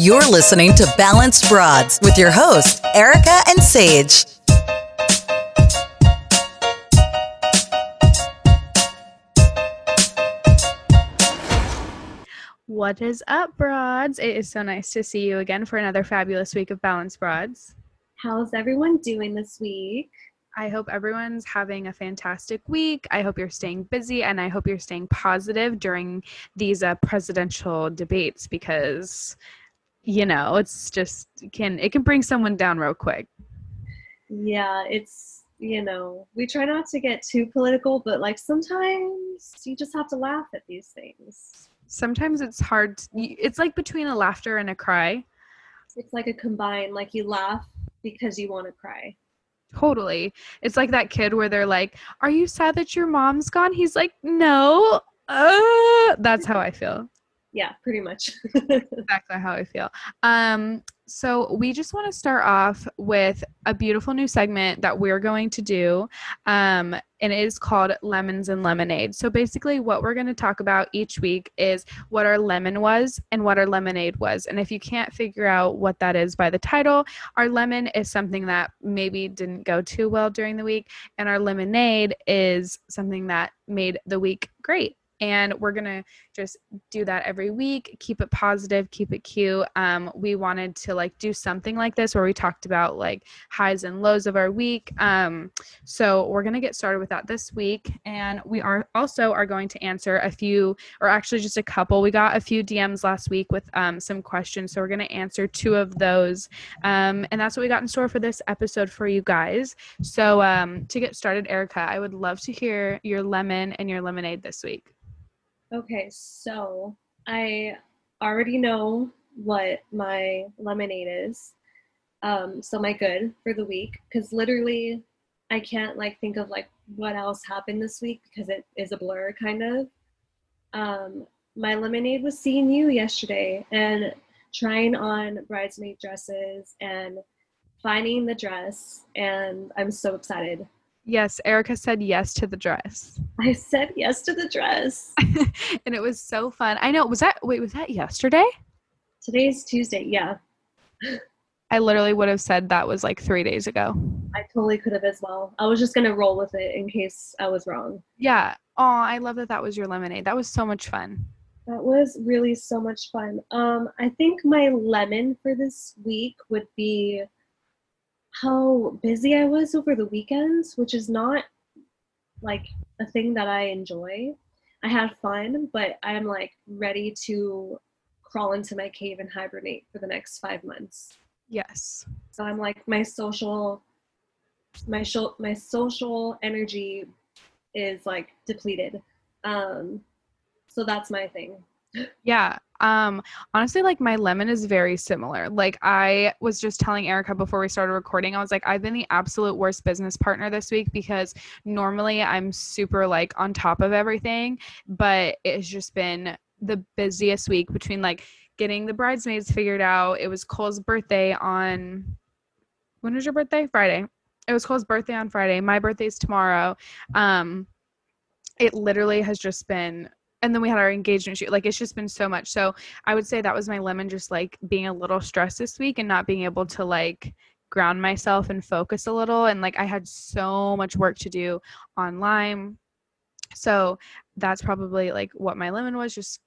You're listening to Balanced Broads with your hosts, Erica and Sage. What is up, broads? It is so nice to see you again for another fabulous week of Balanced Broads. How's everyone doing this week? I hope everyone's having a fantastic week. I hope you're staying busy and I hope you're staying positive during these uh, presidential debates because you know, it's just can it can bring someone down real quick. Yeah, it's you know, we try not to get too political, but like sometimes you just have to laugh at these things. Sometimes it's hard. To, it's like between a laughter and a cry. It's like a combine. Like you laugh because you want to cry. Totally. It's like that kid where they're like, "Are you sad that your mom's gone?" He's like, "No." Uh, that's how I feel yeah pretty much. Exactly how i feel. Um so we just want to start off with a beautiful new segment that we're going to do um and it is called lemons and lemonade. So basically what we're going to talk about each week is what our lemon was and what our lemonade was. And if you can't figure out what that is by the title our lemon is something that maybe didn't go too well during the week and our lemonade is something that made the week great. And we're gonna just do that every week keep it positive keep it cute. Um, we wanted to like do something like this where we talked about like highs and lows of our week. Um, so we're gonna get started with that this week. And we are also are going to answer a few or actually just a couple. We got a few dms last week with um, some questions. So we're gonna answer two of those. Um, and that's what we got in store for this episode for you guys. So um, to get started erica i would love to hear your lemon and your lemonade this week Okay, so I already know what my lemonade is. Um, so my good for the week, because literally I can't like think of like what else happened this week because it is a blur kind of. Um, my lemonade was seeing you yesterday and trying on bridesmaid dresses and finding the dress and I'm so excited. Yes, Erica said yes to the dress. I said yes to the dress. and it was so fun. I know. Was that, wait, was that yesterday? Today's Tuesday. Yeah. I literally would have said that was like three days ago. I totally could have as well. I was just going to roll with it in case I was wrong. Yeah. Oh, I love that that was your lemonade. That was so much fun. That was really so much fun. Um, I think my lemon for this week would be how busy I was over the weekends, which is not like a thing that I enjoy. I had fun, but I'm like ready to crawl into my cave and hibernate for the next five months. Yes. So I'm like my social, my show, my social energy is like depleted. Um, so that's my thing. Yeah. Um honestly like my lemon is very similar. Like I was just telling Erica before we started recording, I was like I've been the absolute worst business partner this week because normally I'm super like on top of everything, but it's just been the busiest week between like getting the bridesmaids figured out. It was Cole's birthday on when was your birthday? Friday. It was Cole's birthday on Friday. My birthday's tomorrow. Um it literally has just been and then we had our engagement shoot like it's just been so much. So i would say that was my lemon just like being a little stressed this week and not being able to like ground myself and focus a little and like i had so much work to do online. So that's probably like what my lemon was just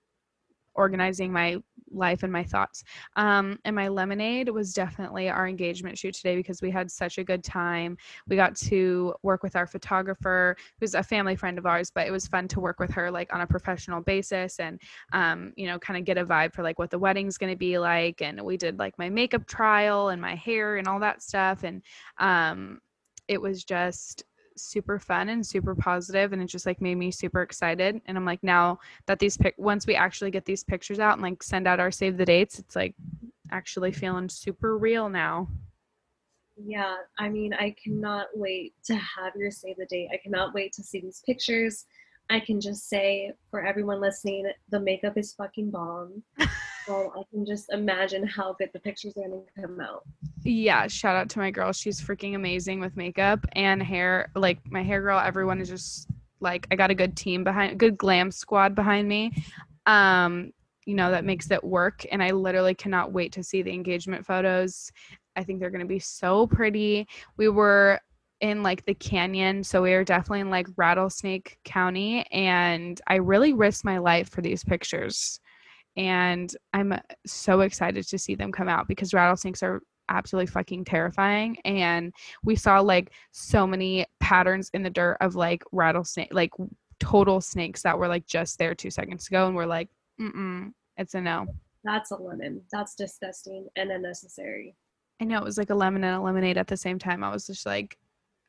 organizing my life and my thoughts. Um, and my lemonade was definitely our engagement shoot today because we had such a good time. We got to work with our photographer, who's a family friend of ours, but it was fun to work with her like on a professional basis and, um, you know, kind of get a vibe for like what the wedding's going to be like. And we did like my makeup trial and my hair and all that stuff. And um, it was just super fun and super positive and it just like made me super excited and i'm like now that these pic once we actually get these pictures out and like send out our save the dates it's like actually feeling super real now. Yeah i mean i cannot wait to have your save the date. I cannot wait to see these pictures. I can just say for everyone listening the makeup is fucking bomb so I can just imagine how good the pictures are going to come out. Yeah, shout out to my girl. She's freaking amazing with makeup and hair. Like my hair girl, everyone is just like I got a good team behind, good glam squad behind me. Um, you know, that makes it work. And I literally cannot wait to see the engagement photos. I think they're going to be so pretty. We were in like the canyon, so we were definitely in like Rattlesnake County, and I really risked my life for these pictures. And I'm so excited to see them come out because rattlesnakes are absolutely fucking terrifying and we saw like so many patterns in the dirt of like rattlesnake like total snakes that were like just there two seconds ago and we're like mm mm, it's a no That's a lemon. That's disgusting and unnecessary. i know it was like a lemon and a lemonade at the same time i was just like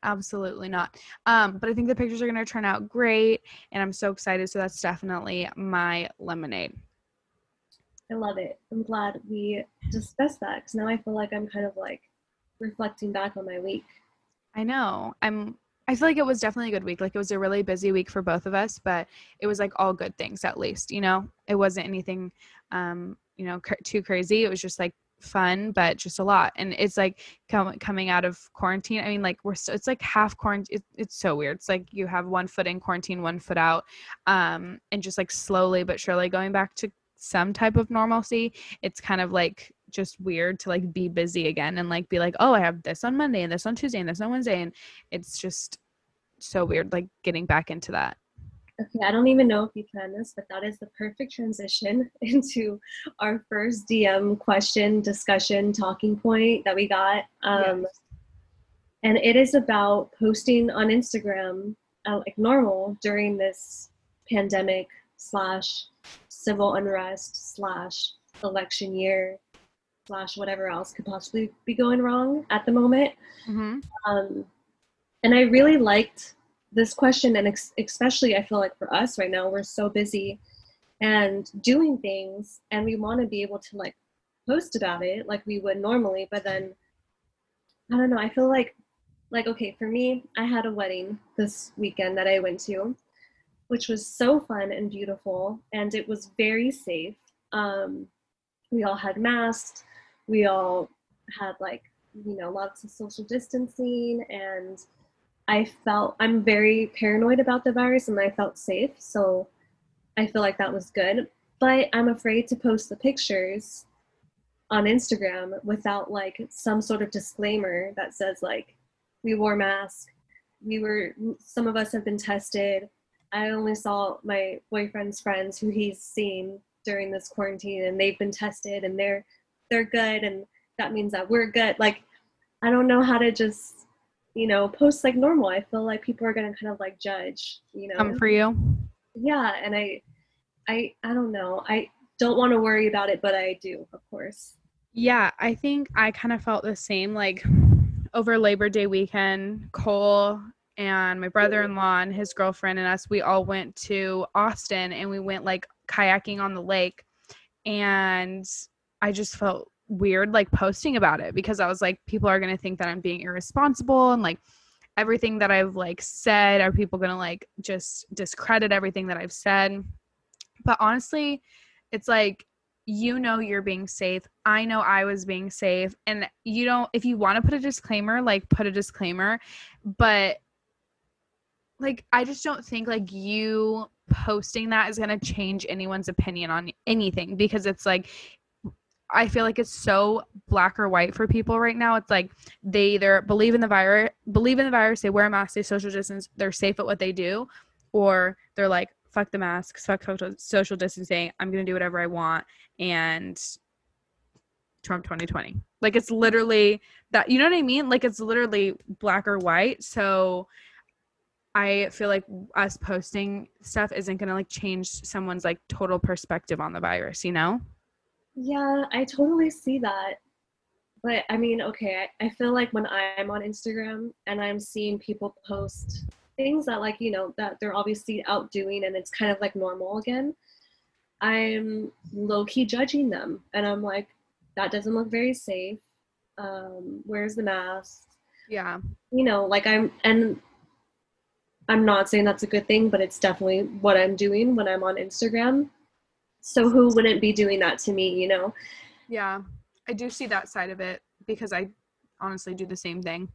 absolutely not um but i think the pictures are going to turn out great and i'm so excited so that's definitely my lemonade I love it. I'm glad we discussed that because now I feel like I'm kind of like reflecting back on my week. I know. I'm I feel like it was definitely a good week. Like it was a really busy week for both of us, but it was like all good things at least, you know. It wasn't anything um, you know, cr- too crazy. It was just like fun, but just a lot. And it's like com- coming out of quarantine. I mean, like we're so, it's like half quarantine. It, it's so weird. It's like you have one foot in quarantine, one foot out, um, and just like slowly but surely going back to some type of normalcy. It's kind of like just weird to like be busy again and like be like, oh, I have this on Monday and this on Tuesday and this on Wednesday, and it's just so weird like getting back into that. Okay, I don't even know if you planned this, but that is the perfect transition into our first DM question, discussion, talking point that we got. Um, Yes. And it is about posting on Instagram uh, like normal during this pandemic slash civil unrest slash election year slash whatever else could possibly be going wrong at the moment. Mm-hmm. Um, and I really liked this question, and ex- especially I feel like for us right now, we're so busy and doing things, and we want to be able to like post about it like we would normally, but then I don't know. I feel like, like okay, for me, I had a wedding this weekend that I went to, which was so fun and beautiful, and it was very safe. Um, we all had masks. We all had like you know lots of social distancing and i felt i'm very paranoid about the virus and i felt safe so i feel like that was good but i'm afraid to post the pictures on instagram without like some sort of disclaimer that says like we wore masks we were some of us have been tested i only saw my boyfriend's friends who he's seen during this quarantine and they've been tested and they're they're good and that means that we're good like i don't know how to just you know post like normal i feel like people are gonna kind of like judge you know Come for you. yeah and i i i don't know i don't want to worry about it but i do of course Yeah, I think I kind of felt the same. Like over Labor Day weekend, Cole and my brother in law and his girlfriend and us, we all went to Austin and we went like kayaking on the lake. And I just felt weird like posting about it because I was like, people are going to think that I'm being irresponsible and like everything that I've like said, are people going to like just discredit everything that I've said? But honestly, it's like you know you're being safe. I know I was being safe. And you don't, if you want to put a disclaimer, like put a disclaimer. But like, I just don't think like you posting that is going to change anyone's opinion on anything because it's like, I feel like it's so black or white for people right now. It's like they either believe in the virus, believe in the virus, they wear a mask, they social distance, they're safe at what they do, or they're like, fuck the masks, fuck social- distancing. I'm gonna do whatever I want, and Trump 2020. Like it's literally that. You know what I mean? Like it's literally black or white. So I feel like us posting stuff isn't gonna like change someone's like total perspective on the virus. You know? yeah i totally see that but i mean okay I, I feel like when i'm on instagram and i'm seeing people post things that like you know that they're obviously out doing and it's kind of like normal again i'm low-key judging them and i'm like that doesn't look very safe um where's the mask Yeah. you know like i'm and i'm not saying that's a good thing but it's definitely what i'm doing when i'm on instagram so who wouldn't be doing that to me you know Yeah, I do see that side of it because I honestly do the same thing.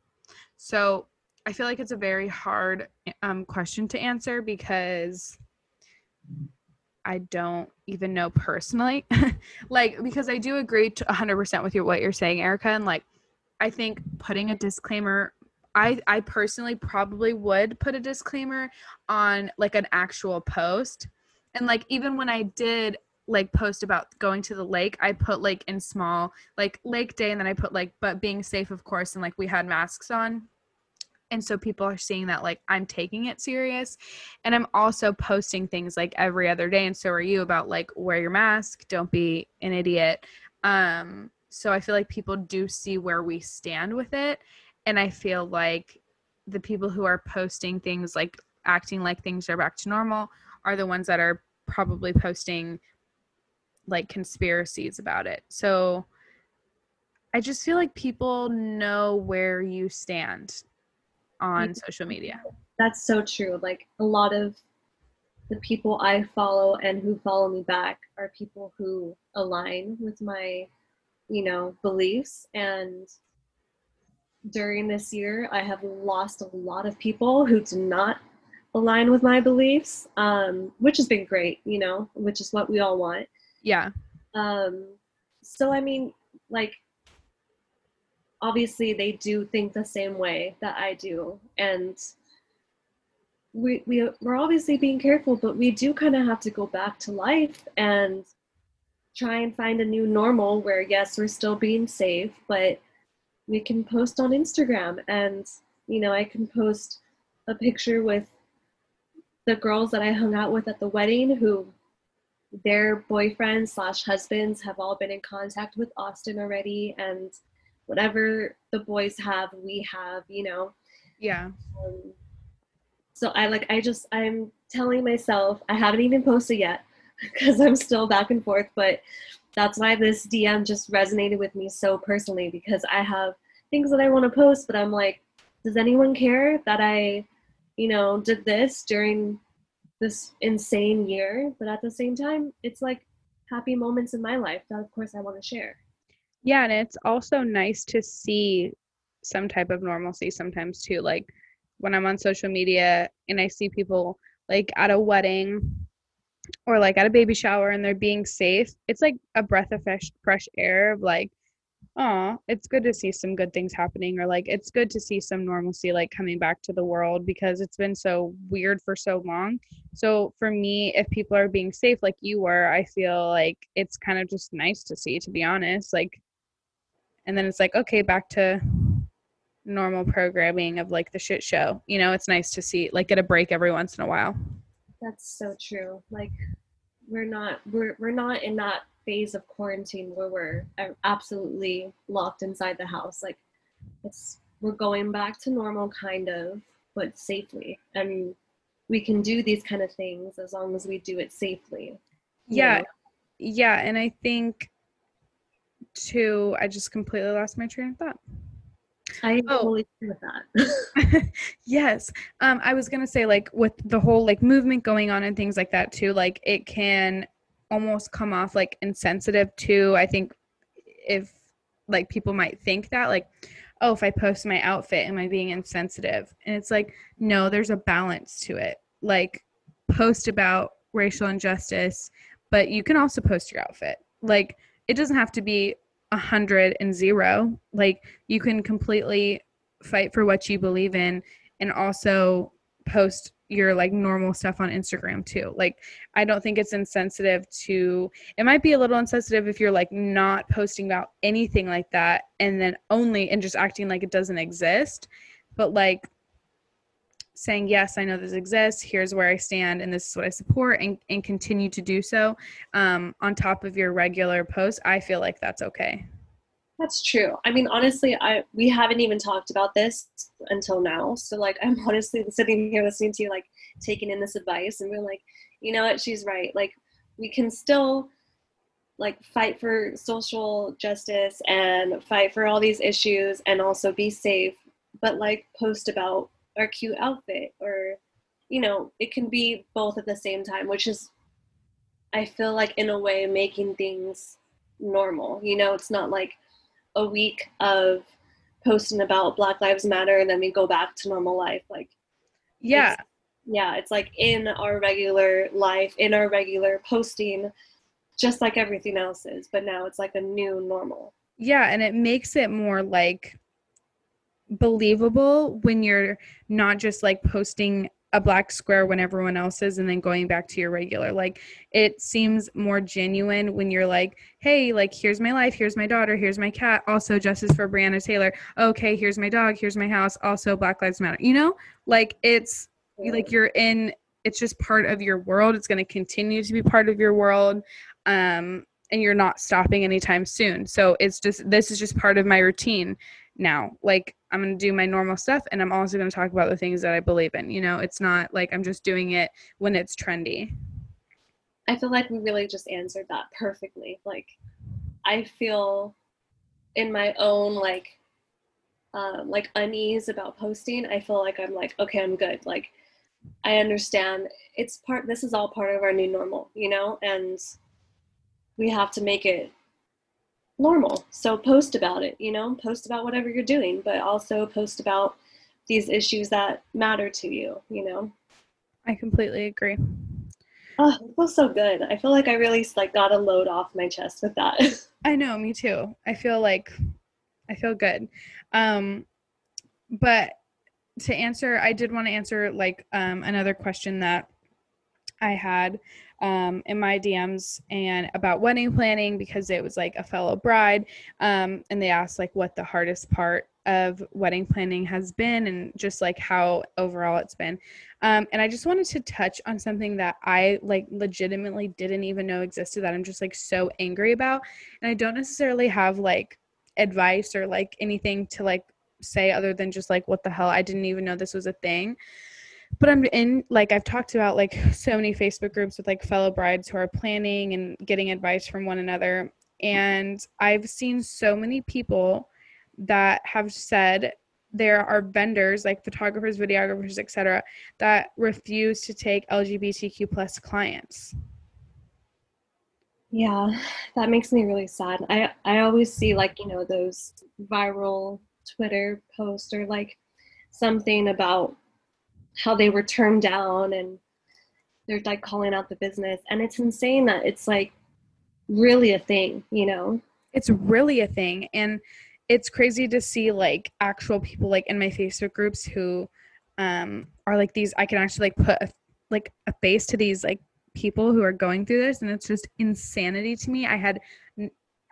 So I feel like it's a very hard um, question to answer because I don't even know personally. like because I do agree to 100% with your what you're saying, Erica, and like I think putting a disclaimer I I personally probably would put a disclaimer on like an actual post. And like even when I did like post about going to the lake, I put like in small like lake day and then I put like but being safe of course and like we had masks on. And so people are seeing that like i'm taking it serious. And i'm also posting things like every other day and so are you about like wear your mask don't be an idiot. Um so i feel like people do see where we stand with it and i feel like the people who are posting things like acting like things are back to normal are the ones that are probably posting like conspiracies about it so i just feel like people know where you stand on social media. That's so true. Like a lot of the people I follow and who follow me back are people who align with my, you know, beliefs. And during this year, I have lost a lot of people who do not align with my beliefs, um, which has been great, you know, which is what we all want. Yeah. Um, so, I mean, like, obviously they do think the same way that I do. And we, we, we're obviously being careful, but we do kind of have to go back to life and try and find a new normal where, yes, we're still being safe, but we can post on Instagram. And, you know, I can post a picture with the girls that I hung out with at the wedding who their boyfriends slash husbands have all been in contact with Austin already and whatever the boys have, we have, you know. Yeah. Um, so I like I just I'm telling myself I haven't even posted yet because I'm still back and forth, but that's why this DM just resonated with me so personally because I have things that I want to post, but I'm like, does anyone care that I, you know, did this during this insane year? But at the same time, it's like happy moments in my life that of course I want to share. Yeah, and it's also nice to see some type of normalcy sometimes too. Like when I'm on social media and I see people like at a wedding or like at a baby shower and they're being safe, it's like a breath of fresh fresh air of like, oh, it's good to see some good things happening or like it's good to see some normalcy like coming back to the world because it's been so weird for so long. So for me, if people are being safe like you were, I feel like it's kind of just nice to see to be honest. Like and then it's like okay back to normal programming of like the shit show you know it's nice to see like get a break every once in a while that's so true. Like we're not we're, we're not in that phase of quarantine where we're uh, absolutely locked inside the house. Like it's we're going back to normal kind of but safely. And we can do these kind of things as long as we do it safely. Yeah. know? yeah and i think too I just completely lost my train of thought. I oh. totally agree with that. yes. Um, I was gonna say like with the whole like movement going on and things like that too, like it can almost come off like insensitive too. I think if like people might think that like, oh, if I post my outfit, am I being insensitive? And it's like, no, there's a balance to it. Like post about racial injustice, but you can also post your outfit. Like it doesn't have to be a hundred and zero. Like you can completely fight for what you believe in and also post your like normal stuff on Instagram too. Like I don't think it's insensitive to it might be a little insensitive if you're like not posting about anything like that and then only and just acting like it doesn't exist. But like saying yes i know this exists. Here's where i stand and this is what i support and, and continue to do so um, on top of your regular posts i feel like that's okay. That's true. I mean honestly i we haven't even talked about this until now. So like i'm honestly sitting here listening to you like taking in this advice and we're like you know what? She's right. Like we can still like fight for social justice and fight for all these issues and also be safe but like post about or cute outfit or you know it can be both at the same time which is i feel like in a way making things normal you know it's not like a week of posting about black lives matter and then we go back to normal life like yeah yeah, it's like in our regular life, in our regular posting, just like everything else is. But now it's like a new normal. Yeah, and it makes it more like believable when you're not just like posting a black square when everyone else is and then going back to your regular. Like it seems more genuine when you're like hey like here's my life here's my daughter here's my cat also justice for breonna taylor. Okay here's my dog here's my house also black lives matter. You know? Like it's like you're in it's just part of your world it's going to continue to be part of your world um and you're not stopping anytime soon. So it's just this is just part of my routine now like i'm going to do my normal stuff and i'm also going to talk about the things that i believe in you know? It's not like i'm just doing it when it's trendy. I feel like we really just answered that perfectly like i feel in my own like um, like unease about posting i feel like i'm like okay i'm good like I understand it's part this is all part of our new normal, you know, and we have to make it normal. So post about it, you know, post about whatever you're doing, but also post about these issues that matter to you, you know. I completely agree. Oh, it feels so good. I feel like I really like got a load off my chest with that. I know, me too. I feel like I feel good. Um but to answer, I did want to answer like um, another question that I had um, in my DMs and about wedding planning because it was like a fellow bride, um, and they asked like what the hardest part of wedding planning has been and just like how overall it's been. Um, and I just wanted to touch on something that I like legitimately didn't even know existed that I'm just like so angry about, and I don't necessarily have like advice or like anything to like say other than just like what the hell i didn't even know this was a thing but i'm in like i've talked about like so many facebook groups with like fellow brides who are planning and getting advice from one another. And i've seen so many people that have said there are vendors like photographers videographers etc that refuse to take lgbtq plus clients. Yeah that makes me really sad. I i always see like you know those viral Twitter posts or like something about how they were turned down and they're like calling out the business. And it's insane that it's like really a thing, you know? It's really a thing. And it's crazy to see like actual people like in my Facebook groups who um are like these I can actually like put a, like a face to these like people who are going through this and it's just insanity to me. I had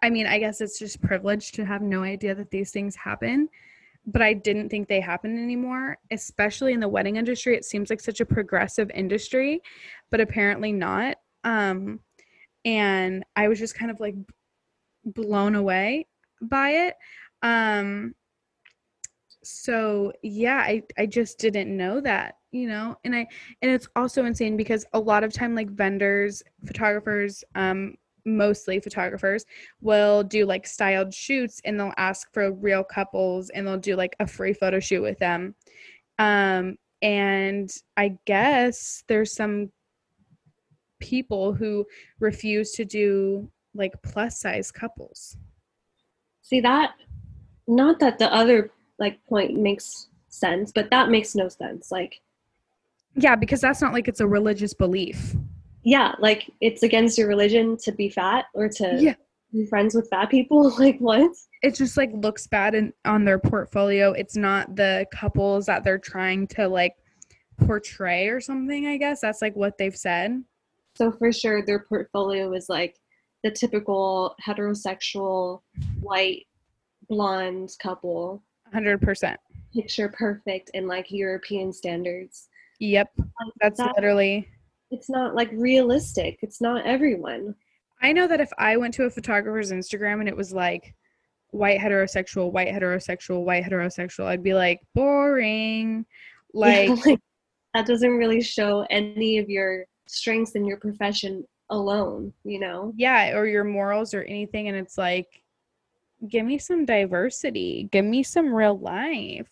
I mean, I guess it's just privilege to have no idea that these things happen, but I didn't think they happen anymore, especially in the wedding industry. It seems like such a progressive industry, but apparently not. Um, and I was just kind of like blown away by it. Um, so yeah, I, I just didn't know that, you know, and I, and it's also insane because a lot of time like vendors, photographers, um, mostly photographers will do like styled shoots and they'll ask for real couples and they'll do like a free photo shoot with them. Um and i guess there's some people who refuse to do like plus size couples. See that not that the other like point makes sense but that makes no sense like yeah because that's not like it's a religious belief yeah, like it's against your religion to be fat or to yeah. be friends with fat people. Like what? It just like looks bad in, on their portfolio. It's not the couples that they're trying to like portray or something, I guess. That's like what they've said. So for sure their portfolio is like the typical heterosexual white blonde couple. 100%. Picture perfect in like European standards. Yep. That's that, literally it's not like realistic. It's not everyone. I know that if I went to a photographer's Instagram and it was like white heterosexual, white heterosexual, white heterosexual, I'd be like, boring. Like, yeah, like that doesn't really show any of your strengths in your profession alone, you know? Yeah, or your morals or anything. And it's like, give me some diversity, give me some real life.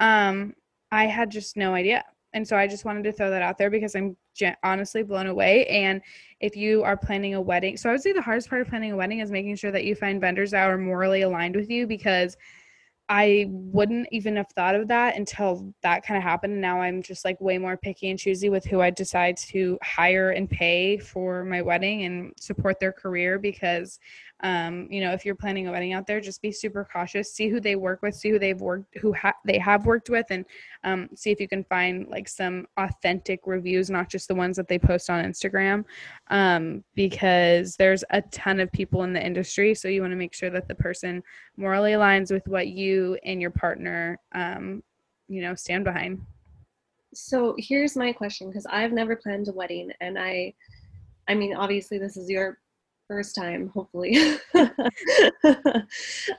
Um, I had just no idea. And so I just wanted to throw that out there because I'm honestly blown away. And if you are planning a wedding, so I would say the hardest part of planning a wedding is making sure that you find vendors that are morally aligned with you because I wouldn't even have thought of that until that kind of happened. And now I'm just like way more picky and choosy with who I decide to hire and pay for my wedding and support their career because um, you know, if you're planning a wedding out there, just be super cautious. See who they work with, see who they've worked, who ha- they have worked with, and um, see if you can find like some authentic reviews, not just the ones that they post on Instagram, um, because there's a ton of people in the industry. So you want to make sure that the person morally aligns with what you and your partner, um, you know, stand behind. So here's my question because I've never planned a wedding, and I, I mean, obviously this is your first time, hopefully.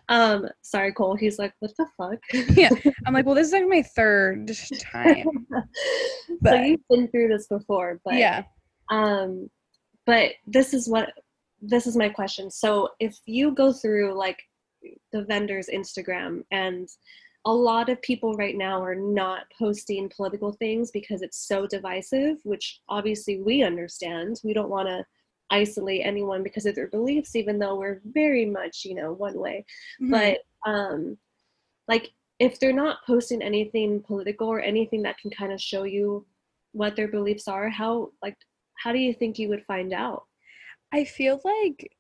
um, sorry, Cole. He's like, what the fuck? yeah. I'm like, well, this is like my third time. but, so you've been through this before, but yeah. Um, but this is what this is my question. So if you go through like the vendor's Instagram and a lot of people right now are not posting political things because it's so divisive, which obviously we understand. We don't want to isolate anyone because of their beliefs even though we're very much you know one way. Mm-hmm. but um like if they're not posting anything political or anything that can kind of show you what their beliefs are how like how do you think you would find out? I feel like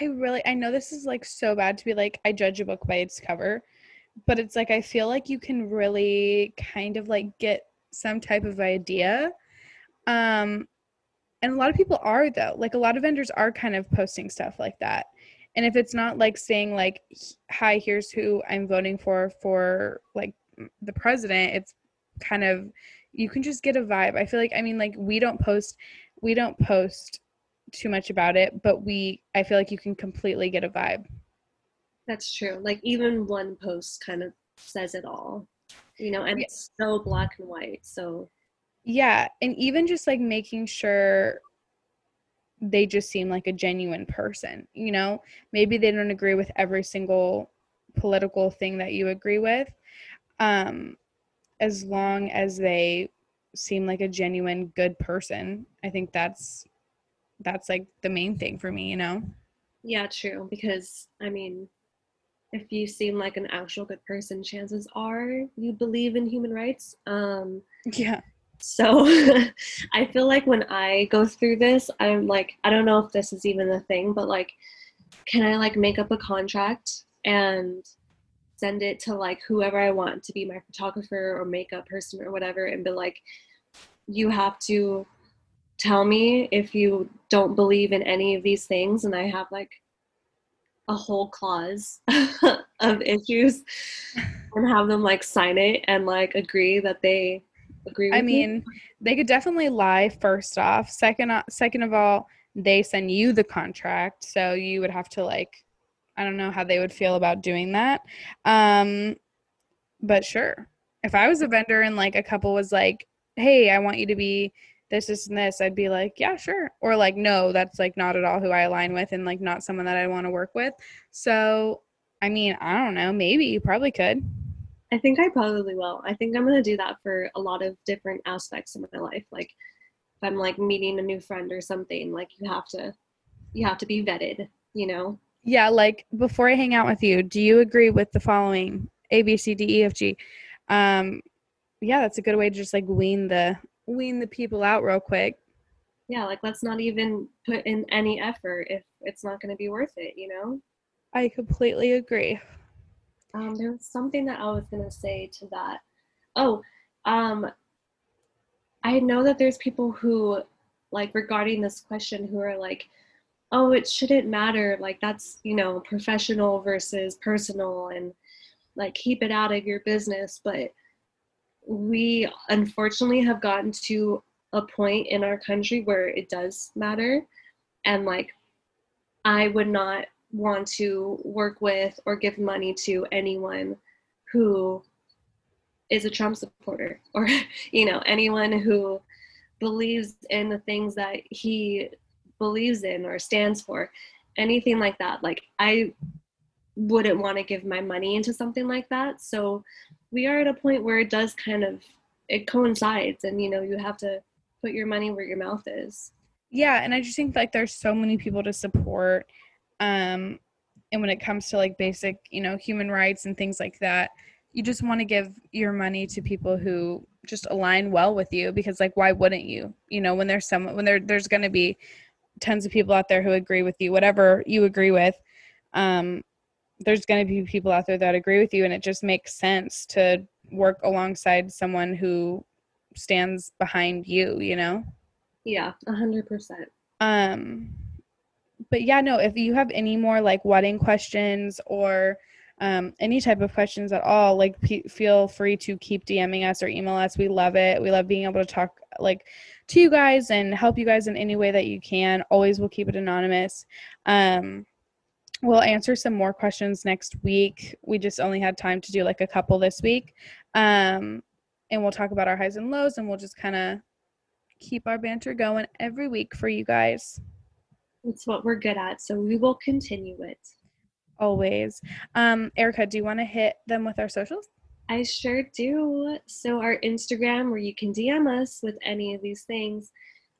i really i know this is like so bad to be like i judge a book by its cover but it's like i feel like you can really kind of like get some type of idea. Um and a lot of people are though. Like a lot of vendors are kind of posting stuff like that. And if it's not like saying like hi here's who i'm voting for for like the president it's kind of you can just get a vibe. I feel like i mean like we don't post we don't post too much about it but we i feel like you can completely get a vibe. That's true. Like even one post kind of says it all. You know and yeah. it's so black and white so yeah, and even just like making sure they just seem like a genuine person, you know? Maybe they don't agree with every single political thing that you agree with. Um as long as they seem like a genuine good person, I think that's that's like the main thing for me, you know? Yeah, true. Because I mean, if you seem like an actual good person, chances are you believe in human rights. Um, yeah. So I feel like when I go through this, I'm like, I don't know if this is even the thing, but like, can I like make up a contract and send it to like whoever I want to be my photographer or makeup person or whatever and be like, you have to tell me if you don't believe in any of these things. And I have like a whole clause of issues and have them like sign it and like agree that they agree I mean, they could definitely lie first off. Second second of all, they send you the contract, so you would have to like I don't know how they would feel about doing that. Um but sure. If I was a vendor and like a couple was like, "Hey, I want you to be this, this, and this," I'd be like, "Yeah, sure." Or like, "No, that's like not at all who I align with, and like not someone that I want to work with." So, I mean, I don't know. Maybe you probably could. I think I probably will. I think I'm going to do that for a lot of different aspects of my life. Like if I'm like meeting a new friend or something, like you have to you have to be vetted, you know. Yeah, like before I hang out with you, do you agree with the following A B C D E F G? Um yeah, that's a good way to just like wean the wean the people out real quick. Yeah, like let's not even put in any effort if it's not going to be worth it, you know? I completely agree. Um, there was something that I was gonna say to that. Oh, um, I know that there's people who, like, regarding this question, who are like, "Oh, it shouldn't matter. Like, that's you know, professional versus personal, and like, keep it out of your business." But we unfortunately have gotten to a point in our country where it does matter, and like, I would not want to work with or give money to anyone who is a Trump supporter or you know anyone who believes in the things that he believes in or stands for anything like that. Like I wouldn't want to give my money into something like that. So we are at a point where it does kind of it coincides and you know you have to put your money where your mouth is. Yeah and i just think like there's so many people to support um and when it comes to like basic you know human rights and things like that you just want to give your money to people who just align well with you because like why wouldn't you you know when there's some when there there's going to be tons of people out there who agree with you whatever you agree with um there's going to be people out there that agree with you and it just makes sense to work alongside someone who stands behind you you know Yeah, a hundred percent. um but yeah no if you have any more like wedding questions or um, any type of questions at all like p- feel free to keep dming us or email us. We love it. We love being able to talk like to you guys and help you guys in any way that you can. Always we'll keep it anonymous. Um, we'll answer some more questions next week. We just only had time to do like a couple this week. Um, and we'll talk about our highs and lows and we'll just kind of keep our banter going every week for you guys It's what we're good at, so we will continue it. always. Um, Erica, do you want to hit them with our socials? I sure do. So our Instagram, where you can DM us with any of these things,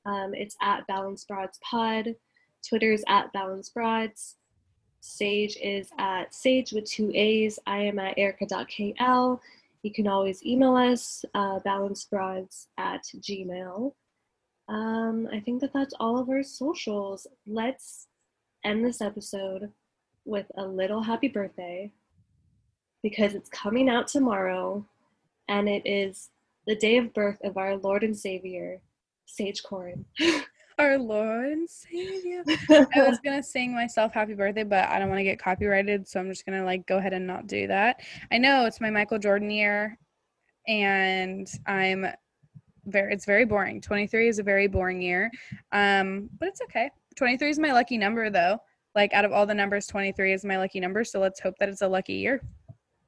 um, it's at Balance Broads Pod. Twitter's at Balance Broads. Sage is at Sage with two A's. I am at Erica.kl. You can always email us, uh, balancebroads at gmail. Um, I think that that's all of our socials. Let's end this episode with a little happy birthday because it's coming out tomorrow and it is the day of birth of our Lord and Savior, Sage Corin. Our Lord and Savior. I was gonna sing myself happy birthday, but I don't want to get copyrighted, so I'm just gonna like go ahead and not do that. I know it's my Michael Jordan year, and I'm very it's very boring. 23 is a very boring year, um, but it's okay. 23 is my lucky number though. Like out of all the numbers, 23 is my lucky number. So let's hope that it's a lucky year.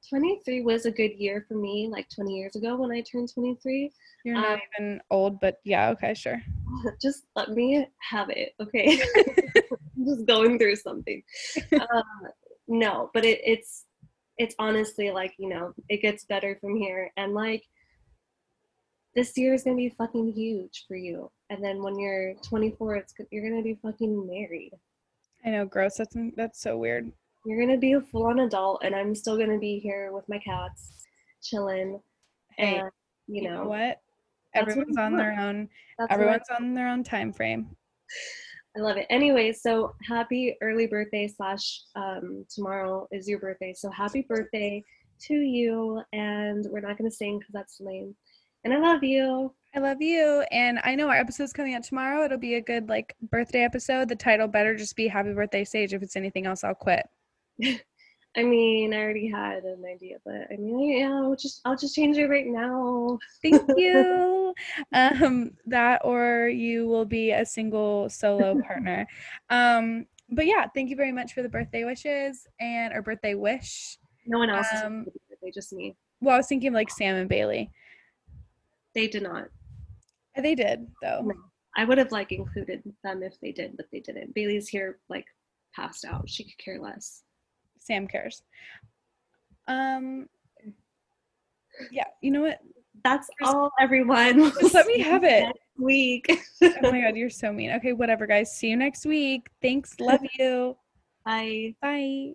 23 was a good year for me, like 20 years ago when I turned 23. You're not Um, even old, but yeah, okay, sure. Just let me have it, okay? I'm just going through something. Um, no, but it, it's it's honestly like you know it gets better from here, and like this year is gonna be fucking huge for you. And then when you're 24, it's you're gonna be fucking married. I know, gross. That's that's so weird. You're gonna be a full-on adult, and I'm still gonna be here with my cats, chilling, Hey, and you know, what? what Everyone's on their own. that's Everyone's on their own time frame. I love it. Anyway, so happy early birthday slash um, tomorrow is your birthday. So happy birthday to you. And we're not going to sing because that's lame. And I love you. I love you. And I know our episode's coming out tomorrow. It'll be a good like birthday episode. The title better just be Happy Birthday Sage. If it's anything else, I'll quit. I mean, I already had an idea, but I mean, yeah, I'll just I'll just change it right now. Thank you. um, that or you will be a single solo partner. Um, but yeah, thank you very much for the birthday wishes and or birthday wish. No one else Um, birthday, just me. Well, I was thinking like Sam and Bailey. They did not. They did though. No. I would have like included them if they did, but they didn't. Bailey's here like passed out. She could care less. Sam cares. Um yeah, you know what? That's Just- all, everyone. Just let me have it. Next week. Oh my god, you're so mean. Okay, whatever guys. See you next week. Thanks. Love you. Bye. Bye.